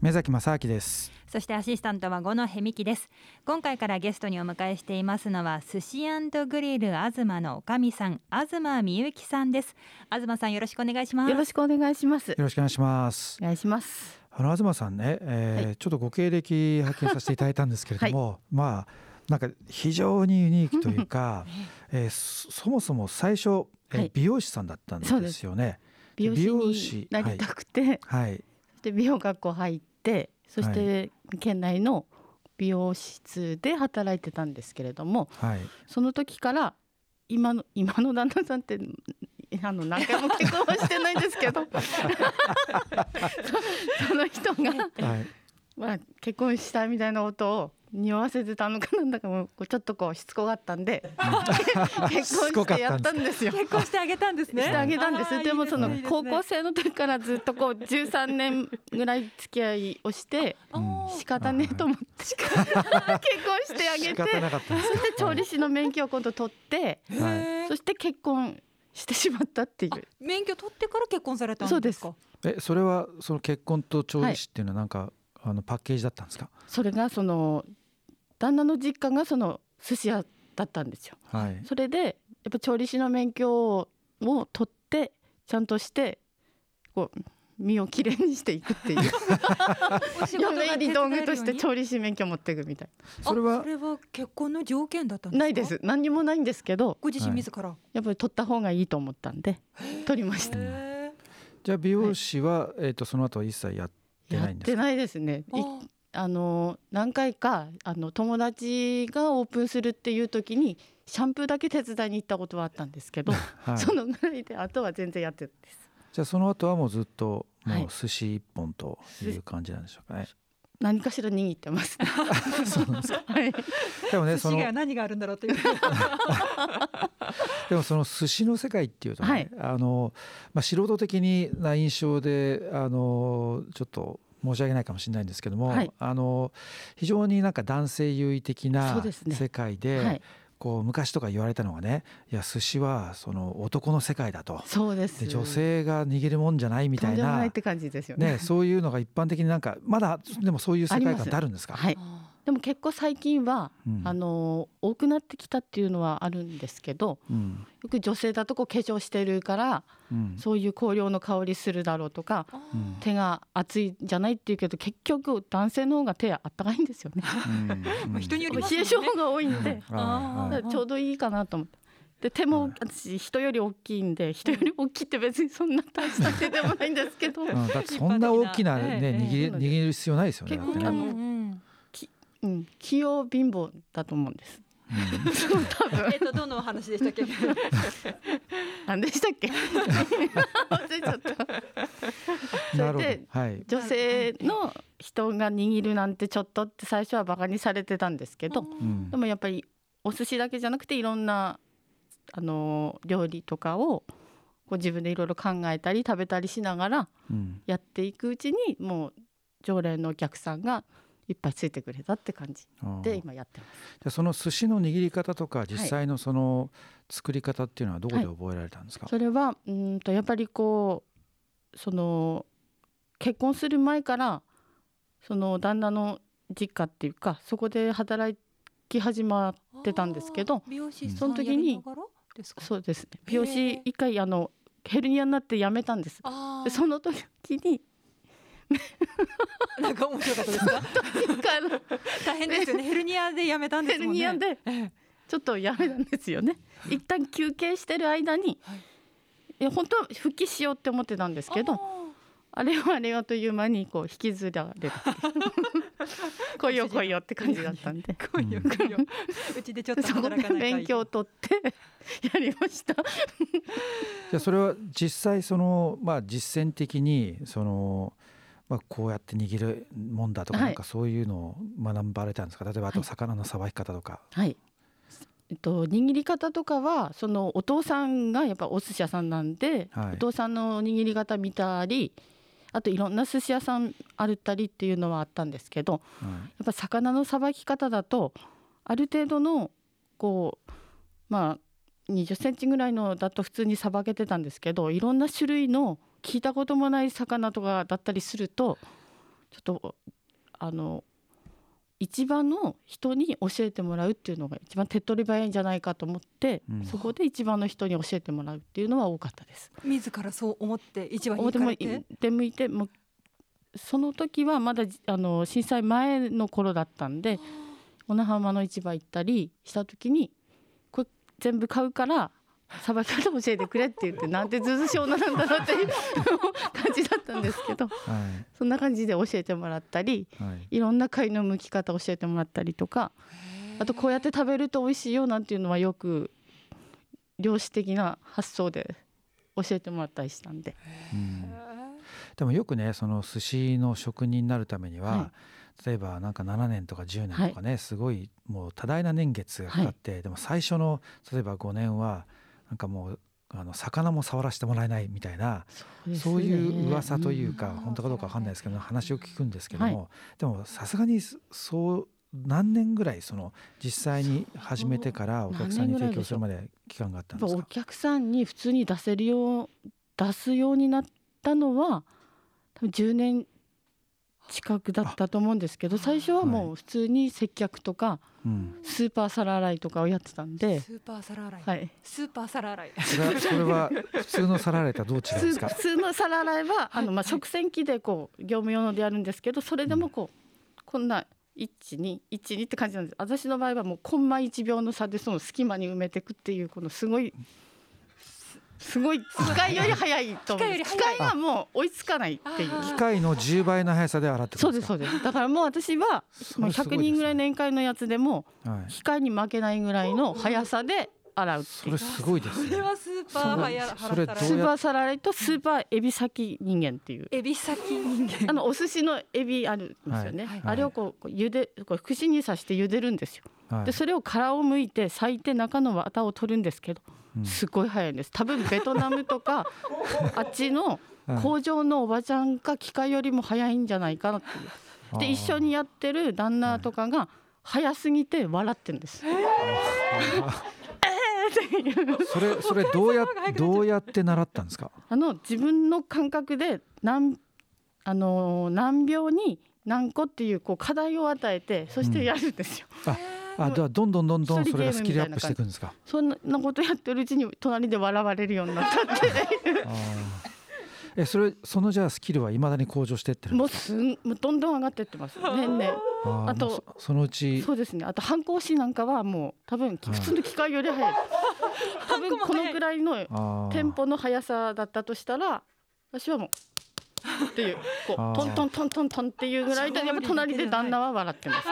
目崎正明です。そしてアシスタントは五野ヘミキです。今回からゲストにお迎えしていますのは寿司グリル東のおかみさん東美幸さんです。東さんよろしくお願いします。よろしくお願いします。よろしくお願いします。お願いします。あの東さんね、えーはい、ちょっとご経歴発見させていただいたんですけれども、はい、まあなんか非常にユニークというか、えー、そもそも最初、えー、美容師さんだったんですよね、はい、美容師になりたくて、はい、で美容学校入ってそして県内の美容室で働いてたんですけれども、はい、その時から今の 今の旦那さんってあの何回も結婚はしてないんですけど その人が、はい、まあ、結婚したいみたいなことを匂わせてたのかなんだかもちょっとこうしつこかったんで 結婚してやったんですよ。結婚してあげたんですね。してあげたんです。でもその高校生の時からずっとこう13年ぐらい付き合いをして仕方ねえと思って。結婚してあげて。そして調理師の免許を今度取ってそして結婚してしまったっていう。免許取ってから結婚されたんですか？えそれはその結婚と調理師っていうのはなんか、はいあのパッケージだったんですか？それがその旦那の実家がその寿司屋だったんですよ、はい、それでやっぱ調理師の免許を取ってちゃんとしてこう身をきれいにしていくっていう。嫁入り道具として調理師免許持っていくみたいそれは？それは結婚の条件だったんですないです。何にもないんですけどご自身自ら、はい、やっぱり取った方がいいと思ったんで取りました。じゃあ美容師は、はい、えーと、とその後は一切やってないんですやってないですねあの何回かあの友達がオープンするっていう時にシャンプーだけ手伝いに行ったことはあったんですけど、はい、そのぐらいであとは全然やってるんです。じゃあその後はもうずっともう寿司一本という感じなんでしょうかね、はい、何かしら握ってます、そうなんですか。はい。でもね、その。何があるんだろうという。でもその寿司の世界っていうとね、はい、あのまあ素人的にな印象であのちょっと申し訳ないかもしれないんですけども、はい、あの非常になんか男性優位的な世界で、ねはい、こう昔とか言われたのがねいや寿司はその男の世界だと。そうです。女性が握るもんじゃないみたいなって感じですよね、ね、そういうのが一般的になんかまだでもそういう世界観ってあるんですか？はいでも結構最近は、うん、あの多くなってきたっていうのはあるんですけど、うん、よく女性だとこう化粧してるから、うん、そういう香料の香りするだろうとか、手が熱いんじゃないっていうけど結局男性の方が手あったかいんですよね。人により冷え性が多いんで、ちょうどいいかなと思って。で手も私人より大きいんで人より大きいって別にそんな大した手でもないんですけど、うん、そんな大きなね握り握る必要ないですよね。結構あのうん、器用貧乏だと思うんです。えっとどのお話でしたっけ？何でしたっけ？忘れちゃった。それで、はい、女性の人が握るなんてちょっとって最初はバカにされてたんですけど、うん、でもやっぱりお寿司だけじゃなくていろんなあの料理とかをこう自分でいろいろ考えたり食べたりしながらやっていくうちにもう常連のお客さんがいっぱいついてくれたって感じで今やってます。じゃその寿司の握り方とか実際のその作り方っていうのはどこで覚えられたんですか、はい、それはうんとやっぱりこうその結婚する前からその旦那の実家っていうかそこで働き始まってたんですけどその時にそうですね。美容師一回あのヘルニアになって辞めたんです。でその時に なんか面白かったですか？大変ですよね。ヘルニアでやめたんですもんね。ヘルニアでちょっとやめたんですよね。一旦休憩してる間に、はい、いや本当は復帰しようって思ってたんですけどあれはあれはという間にこう引きずられた。来いよ来いよって感じだったんで。来いよ来いよう。ちでちょっと働かない勉強を取ってやりました。じゃあそれは実際そのまあ実践的にそのまあ、こうやって握るもんだとか、なんかそういうのを学ばれたんですか？例えばあと魚のさばき方とか。はい、えっと、握り方とかはそのお父さんがやっぱお寿司屋さんなんで、はい、お父さんの握り方見たりあといろんな寿司屋さんあるったりっていうのはあったんですけど、はい、やっぱ魚のさばき方だとある程度のこうまあ20センチぐらいのだと普通にさばけてたんですけどいろんな種類の聞いたこともない魚とかだったりするとちょっとあの一番の人に教えてもらうっていうのが一番手っ取り早いんじゃないかと思って、うん、そこで一番の人に教えてもらうっていうのは多かったです。自らそう思って一番引かれてで向いてもその時はまだあの震災前の頃だったんで小名浜の市場行ったりした時にこれ全部買うからさばき方教えてくれって言ってなんてずずし女なんだろうっていう 感じだったんですけど、はい、そんな感じで教えてもらったり、はい、いろんな貝の剥き方教えてもらったりとかあとこうやって食べると美味しいよなんていうのはよく漁師的な発想で教えてもらったりしたんで。でもよくねその寿司の職人になるためには、はい、例えばなんか7年とか10年とかね、はい、すごいもう多大な年月がかかって、はい、でも最初の例えば5年はなんかもうあの魚も触らせてもらえないみたいなそう,、いう噂というか、本当かどうか分かんないですけど話を聞くんですけども、でもさすがにそう何年ぐらいその実際に始めてからお客さんに提供するまで期間があったんですか？お客さんに普通に出せるよう出すようになったのは多分10年近くだったと思うんですけど最初はもう普通に接客とか、スーパー皿洗いとかをやってたんで、スーパー皿洗い、はい、スーパー皿洗い。それは普通の皿洗いとはどう違うんですか？普通の皿洗いはあのまあ食洗機でこう業務用のでやるんですけどそれでもこう、こんな1212って感じなんです。私の場合はもうコンマ1秒の差でその隙間に埋めていくっていうこのすごいすごい機械より早いと思う。機械はもう追いつかないっていう。機械の10倍の速さで洗ってそうですそうです。だからもう私はもう100人ぐらい年間のやつでも機械に負けないぐらいの速さで洗うそれすごいですね。それはスーパーはやそれスーパーサラダとスーパーエビ先人間っていう。エビ先人間。あのお寿司のエビあるんですよね。はい、あれをこう茹でこう串に刺して茹でるんですよ。はい、でそれを殻を剥いて裂いて中の綿を取るんですけど、すごい早いんです。多分ベトナムとか あっちの工場のおばちゃんか機械よりも早いんじゃないかなっていう。で一緒にやってる旦那とかが早すぎて笑ってるんです。それそれどうやどうやって習ったんですか？あの自分の感覚で何あの何秒に何個っていうこう課題を与えてそしてやるんですよ。うん、ああではどんどんどんどんそれがスキルアップしていくんですか？そんなことやってるうちに隣で笑われるようになったってえそれそのじゃあスキルはいまだに向上してってるもうすんもうどんどん上がってってます。年々。あとそのうちそうですね。あと反抗紙なんかはもう多分普通の機械より早い。多分このぐらいのテンポの速さだったとしたら私はもうっていうこうトントントントントンっていうぐらいでやっぱ隣で旦那は笑ってます。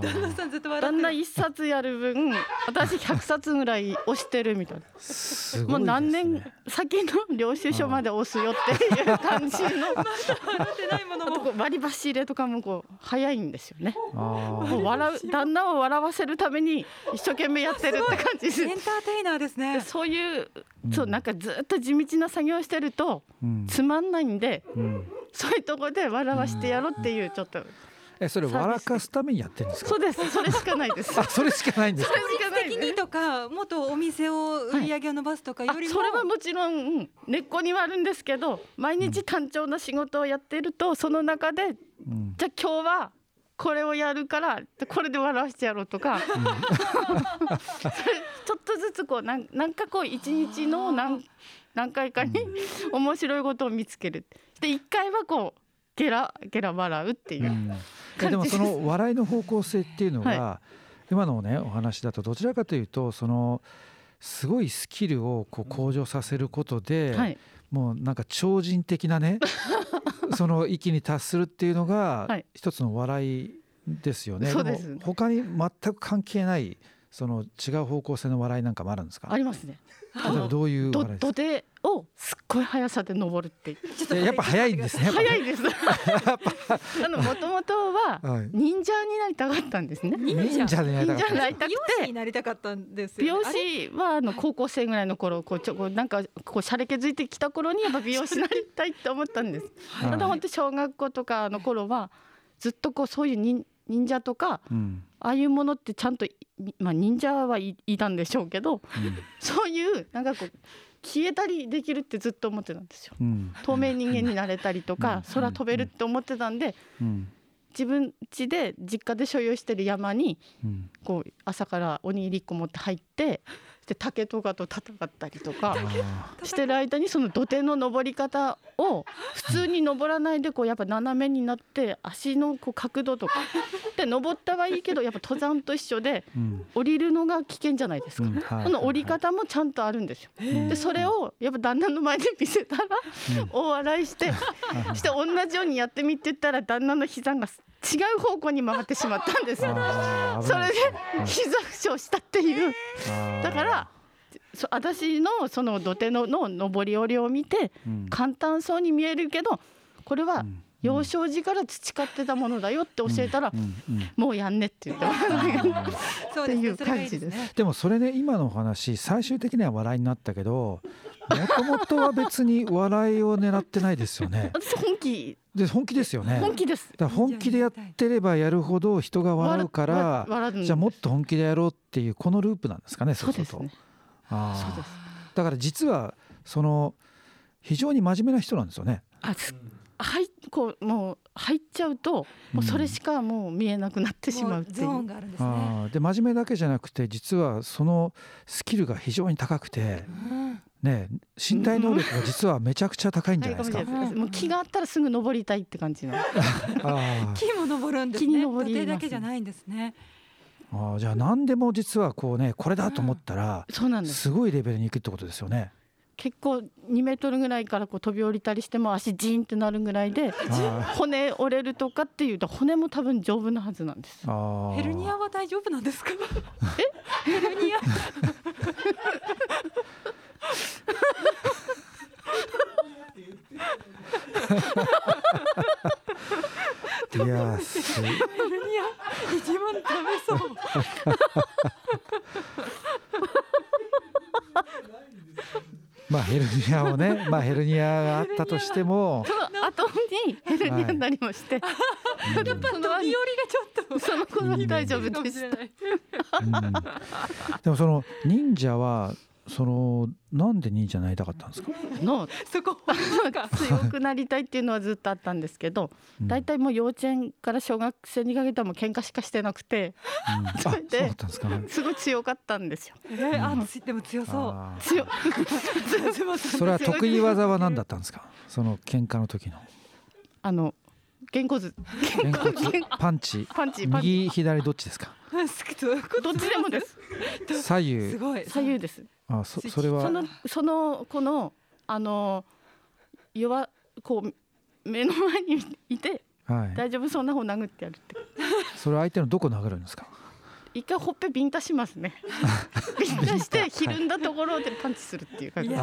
旦那さんずっと笑旦那一冊やる分私百冊ぐらい押してるみたいな。すもう何年先の領収書まで押すよっていう感じの。あと割り箸入れとかもこう早いんですよね。もう笑う 旦那を笑わせるために一生懸命やってるって感じです。エンターテイナーですね。そういうそうなんかずっと地道な作業してるとつまんないんで。うん、そういうところで笑わしてやろうっていうちょっと。えそれ笑かすためにやってるんですか？そうです。それしかないです。あ、それしかないんですか？的にとか、もっとお店を売り上げを伸ばすとかよりも、はい、それはもちろん根っこにはあるんですけど、毎日単調な仕事をやってると、その中で、うん、じゃあ今日はこれをやるからこれで笑わしてやろうとか、うん、ちょっとずつこうなんなんかこう一日の何何回かに面白いことを見つける。で一回はこうゲラゲラ笑うっていう、うん、でもその笑いの方向性っていうのが、はい、今のねお話だとどちらかというとそのすごいスキルをこう向上させることで、はい、もうなんか超人的なね その域に達するっていうのが一つの笑いですよね。はい、でも他に全く関係ないその違う方向性の笑いなんかもあるんですか？ありますね。例えばどういう笑いですか？土手をすっごい速さで登るって。やっぱ速いんですね速いです。あのもともとは忍者になりたかったんですね。忍者になりたかった美容師になりたかったんです美容師はあの高校生ぐらいの頃こうちょこうなんかこうしゃれ気づいてきた頃にやっぱ美容師になりたいって思ったんです。ただ本当小学校とかの頃はずっとこうそういう忍忍者とか、うん、ああいうものってちゃんとまあ忍者はいいたんでしょうけど、うん、そういうなんかこう消えたりできるってずっと思ってたんですよ。うん、透明人間になれたりとか、空飛べるって思ってたんで、自分家で実家で所有してる山に、こう朝からおにぎり1個持って入ってで竹とかと戦ったりとかしてる間にその土手の登り方を普通に登らないでこうやっぱ斜めになって足のこう角度とかで登ったはいいけどやっぱ登山と一緒で降りるのが危険じゃないですか、この降り方もちゃんとあるんですよ。でそれをやっぱ旦那の前で見せたら大笑いして して同じようにやってみてったら旦那の膝が違う方向に回ってしまったんです。それで膝負傷したっていう。だから私のその土手のの上り下りを見て簡単そうに見えるけどこれは幼少時から培ってたものだよって教えたら、もうやんねって言ってっていう感じです。でもそれね今の話最終的には笑いになったけどもともとは別に笑いを狙ってないですよね。私 本気で本気ですよね。本気です。だ本気でやってればやるほど人が笑うからじゃあもっと本気でやろうっていうこのループなんですかね。そうですね。ああ。だから実はその非常に真面目な人なんですよね。あ、はいこうもう入っちゃうともうそれしかもう見えなくなってしまうっていう。うん、で、ね、で真面目だけじゃなくて実はそのスキルが非常に高くて。うんね身体能力が実はめちゃくちゃ高いんじゃないですか。もう木があったらすぐ登りたいって感じの。木も登るんですね。木に登りだけじゃないんですね。ああじゃあ何でも実はこうねこれだと思ったら、そうなんです。すごいレベルに行くってことですよね。結構2メートルぐらいからこう飛び降りたりしても足ジーンってなるぐらいで骨折れるとかっていうと骨も多分丈夫なはずなんです。ヘルニアは大丈夫なんですか？え？ヘルニア？いやす。ヘルニア？一番食べそう。まあヘルニアをね、まあヘルニアがあったとしても、後にヘルニアになりまして、やっぱ飛び降りがちょっと。その頃は大丈夫でした。でもその忍者はそのなんで忍者になりたかったんですか？のそこ強くなりたいっていうのはずっとあったんですけど大体、うん、もう幼稚園から小学生にかけても喧嘩しかしてなくて、うん、それで、ね、すごい強かったんですよ。えー、あでも強そう。強 それは得意技は何だったんですか？その喧嘩の時の。あのげんこつ。パンチ。パンチ右左どっちですか？どっちでもです。左右。左右ですあそそれは。そのそのこのあの弱こう目の前にいて、はい、大丈夫そうな方殴ってやるって。それ相手のどこ殴るんですか？一回ほっぺビンタしますね。ビンタしてひるんだところでパンチするっていう感じで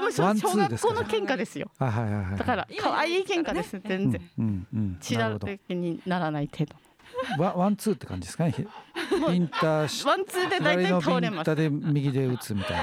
も小学校の喧嘩ですよ。だから可愛い喧嘩です全然、うんうん、血だらけにならない程度ワワンツーって感じですかね。インターワンツーで大体倒れます。で右で打つみたいな。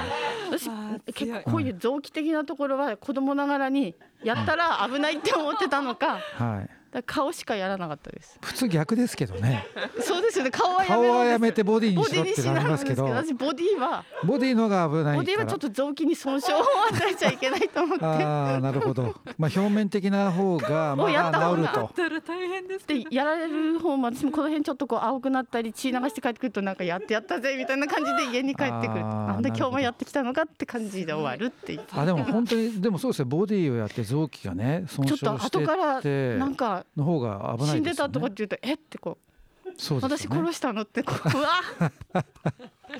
私結構こういう臓器的なところは子供ながらにやったら危ないって思ってたのか。はい。だ顔しかやらなかったです。普通逆ですけどね。そうですよね。顔は顔はやめてボディにしろってなりますけど。私ボディはボディのが危ないボディはちょっと臓器に損傷を与えちゃいけないと思って。ああなるほど。まあ表面的な方が まあ治ると。大変ですでやられる方も私もこの辺ちょっとこう青くなったり血流して帰ってくるとなんかやってやったぜみたいな感じで家に帰ってくる。なんで今日もやってきたのかって感じで終わるっていうあでも本当にでもそうですねボディをやって臓器がね損傷して。ちょっと後からなんかの方が危ない、ね、死んでたとかって言うとえ？ってこうそう、ね、私殺したのってこう うわ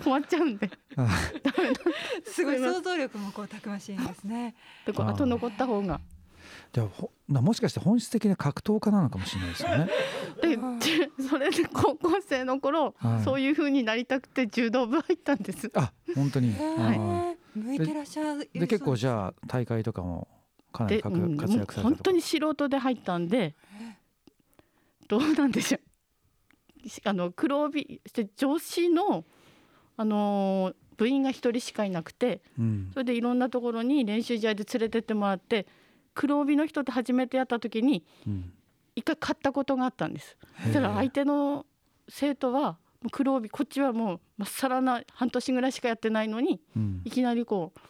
困っちゃうんで。すごい想像力もこうたくましいんですね。でこう後残った方が。でももしかして本質的な格闘家なのかもしれないですよね。でそれで高校生の頃、はい、そういう風になりたくて柔道部入ったんです。あ本当に。はい、向いてらっしゃるで結構じゃあ大会とかもかなり活躍された本当に素人で入ったんでどうなんでしょう。あの黒帯女子の、あの部員が1人しかいなくて、うん、それでいろんなところに練習試合で連れてってもらって黒帯の人と初めてやった時に一回勝ったことがあったんです。そしたら相手の生徒は黒帯こっちはもうまっさらな半年ぐらいしかやってないのに、うん、いきなりこう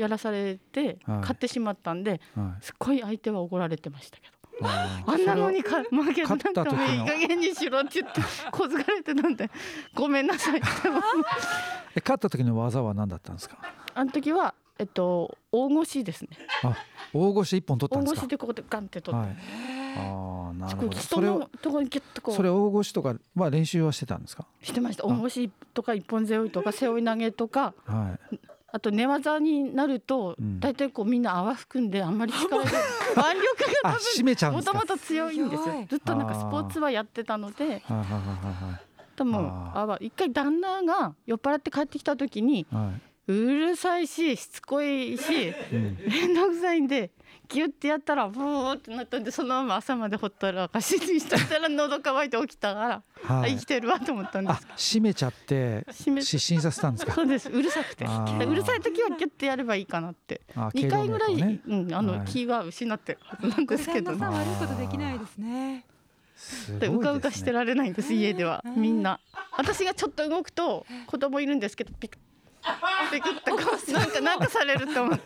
やらされて勝ってしまったんで、すっごい相手は怒られてましたけど。あんなのにか負けたなんかもういい加減にしろって言って 小づかれてなんでごめんなさいって え勝った時の技は何だったんですか？あの時はえっと大腰ですね。あ大腰一本取ったんですか？大腰でここでガンって取って、はい、ああなるほど。それをとこにギュッとこう。それ大腰とかは練習はしてたんですか？してました。大腰とか一本背負いとか背負い投げとか、はい、あと寝技になると大体こうみんな泡含んであんまり力が腕力が多分もともと強いんですよ。ずっとなんかスポーツはやってたのででも泡一回旦那が酔っ払って帰ってきた時にうるさいししつこいし面倒くさいんでギュッてやったらブーってなったんでそのまま朝までほったらかしにしたら喉乾いて起きたから、はい、生きてるわと思ったんです。閉めちゃって失神させたんですか？そうです。うるさくて。うるさい時はギュッてやればいいかなって。2回ぐらい、ね、うん、あの、はい、気は失ってるはずなんですけど、ね、悪いことできないですね。でうかうかしてられないんです家では。みんな。私がちょっと動くと子供いるんですけどピクピクってこうなんかなんかされると思う。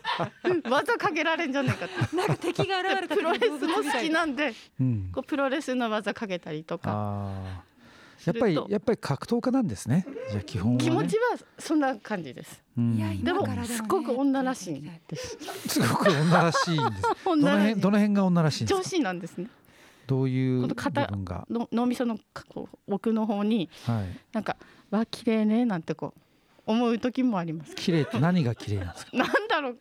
技かけられんじゃないかって。なんか敵が現れたプロレスも好きな。んで、うん、こうプロレスの技かけたりとか。やっぱりやっぱり格闘家なんですね。じゃ基本、ね、気持ちはそんな感じです、うん、でもすごく女らしいです。すごく女らしいんです。どの辺どの辺が女らしいんですか？調子なんですね。どういう部分が？の脳みその奥の方に、はい、なんか「わ綺麗ね」なんてこう思う時もあります。綺麗って何が綺麗なんですか？なんだろう。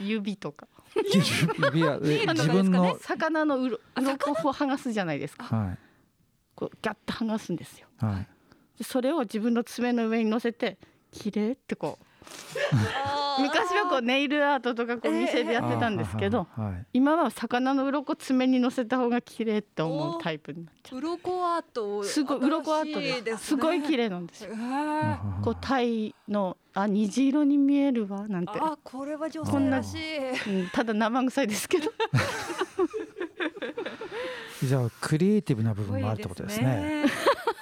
指とか。指は自分の、魚のうろ鱗を剥がすじゃないですか、はい、こうギャッと剥がすんですよ、はい、それを自分の爪の上に乗せて綺麗ってこう昔はこうネイルアートとかこう店でやってたんですけど、今は魚の鱗爪に乗せた方が綺麗って思うタイプになっちゃう。鱗アートすごい鱗アートです。すごい綺麗なんですよ。こうタイのあ虹色に見えるわなんて。あこれは女性らしい。うん、ただ生臭いですけど。じゃあクリエイティブな部分もあるってことですね。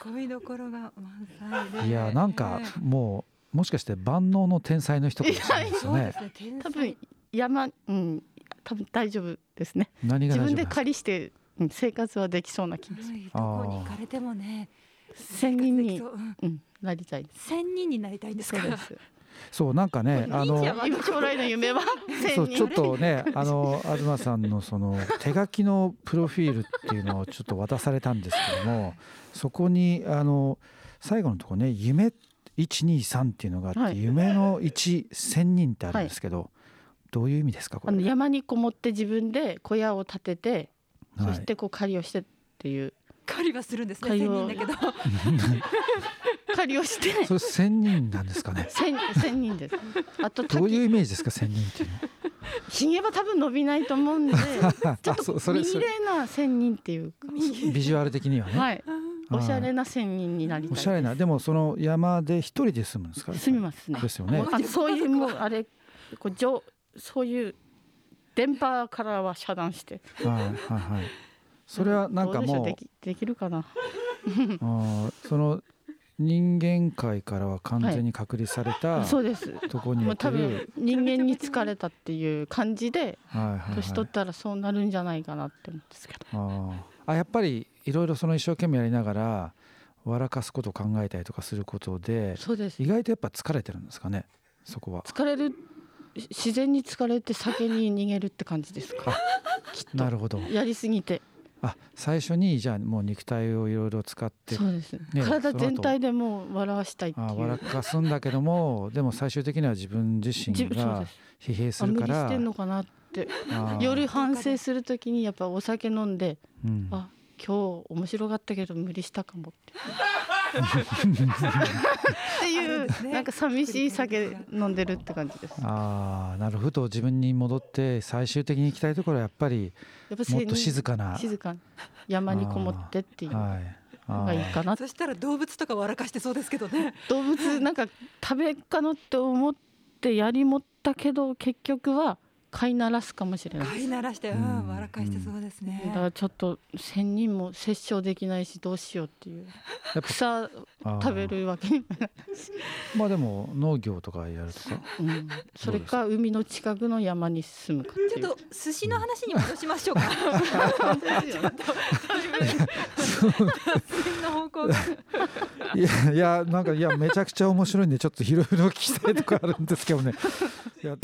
恋どころが満載で。いやなんかもう。もしかして万能の天才の人かもしれないですね。多分山うん多分大丈夫ですね。何が自分で借りして生活はできそうな気がする。どこに行かれてもね。千人に、うん、なりたい。千人になりたいんですか？そうなんかねあの将来の夢はそうちょっとねあの東さんのその手書きのプロフィールっていうのをちょっと渡されたんですけどもそこにあの最後のところね夢っ123っていうのがあって、はい、夢の1千人ってあるんですけど、はい、どういう意味ですかあの山にこもって自分で小屋を建てて、そしてこう狩りをしてっていう。狩りはするんですね千人だけど。狩りをして。それ千人なんですかね？千千人です。あとどういうイメージですか千人っていうの？ひげは多分伸びないと思うんで ちょっと見綺麗な千人っていう。かビジュアル的にはね。はいおしゃれな仙人になりたいおしゃれなでもその山で一人で住むんですか？住みますね。ですよね。あそういうもうあれこうじょそういう電波からは遮断して。はいはいはい。それはなんかもうできできるかな？あその人間界からは完全に隔離された、はい、そうです。とこに多分人間に疲れたっていう感じで、はいはいはい、年取ったらそうなるんじゃないかなって思うんですけど。ああやっぱりいろいろその一生懸命やりながら笑かすことを考えたりとかすることでそうです。意外とやっぱ疲れてるんですかねそこは。疲れる自然に疲れて酒に逃げるって感じですか？なるほど。やりすぎて。あ最初にじゃあもう肉体をいろいろ使ってそうです、ね、体全体でもう笑わしたいっていう。あ笑かすんだけどもでも最終的には自分自身が疲弊するから。無理してんのかなって。夜反省するときにやっぱお酒飲んで、うん、あ今日面白かったけど無理したかもって。っていう、ね、なんか寂しい酒飲んでるって感じです。ああなるほど自分に戻って最終的に行きたいところはやっぱりもっと静かな。静か山にこもってっていうのがいいかな、はい、そしたら動物とか笑かしてそうですけどね。動物なんか食べっかのって思ってやりもったけど結局は飼いならすかもしれない。飼いならして、うん、笑かしてそうですね、だからちょっと千人も殺傷できないしどうしようっていう。草食べるわけ。にもないしまあでも農業とかやるとか、うん、それか海の近くの山に住むかちょっと寿司の話に戻しましょうか。いやいやなんかいやめちゃくちゃ面白いんでちょっといろいろ聞きたいとこあるんですけどね。いや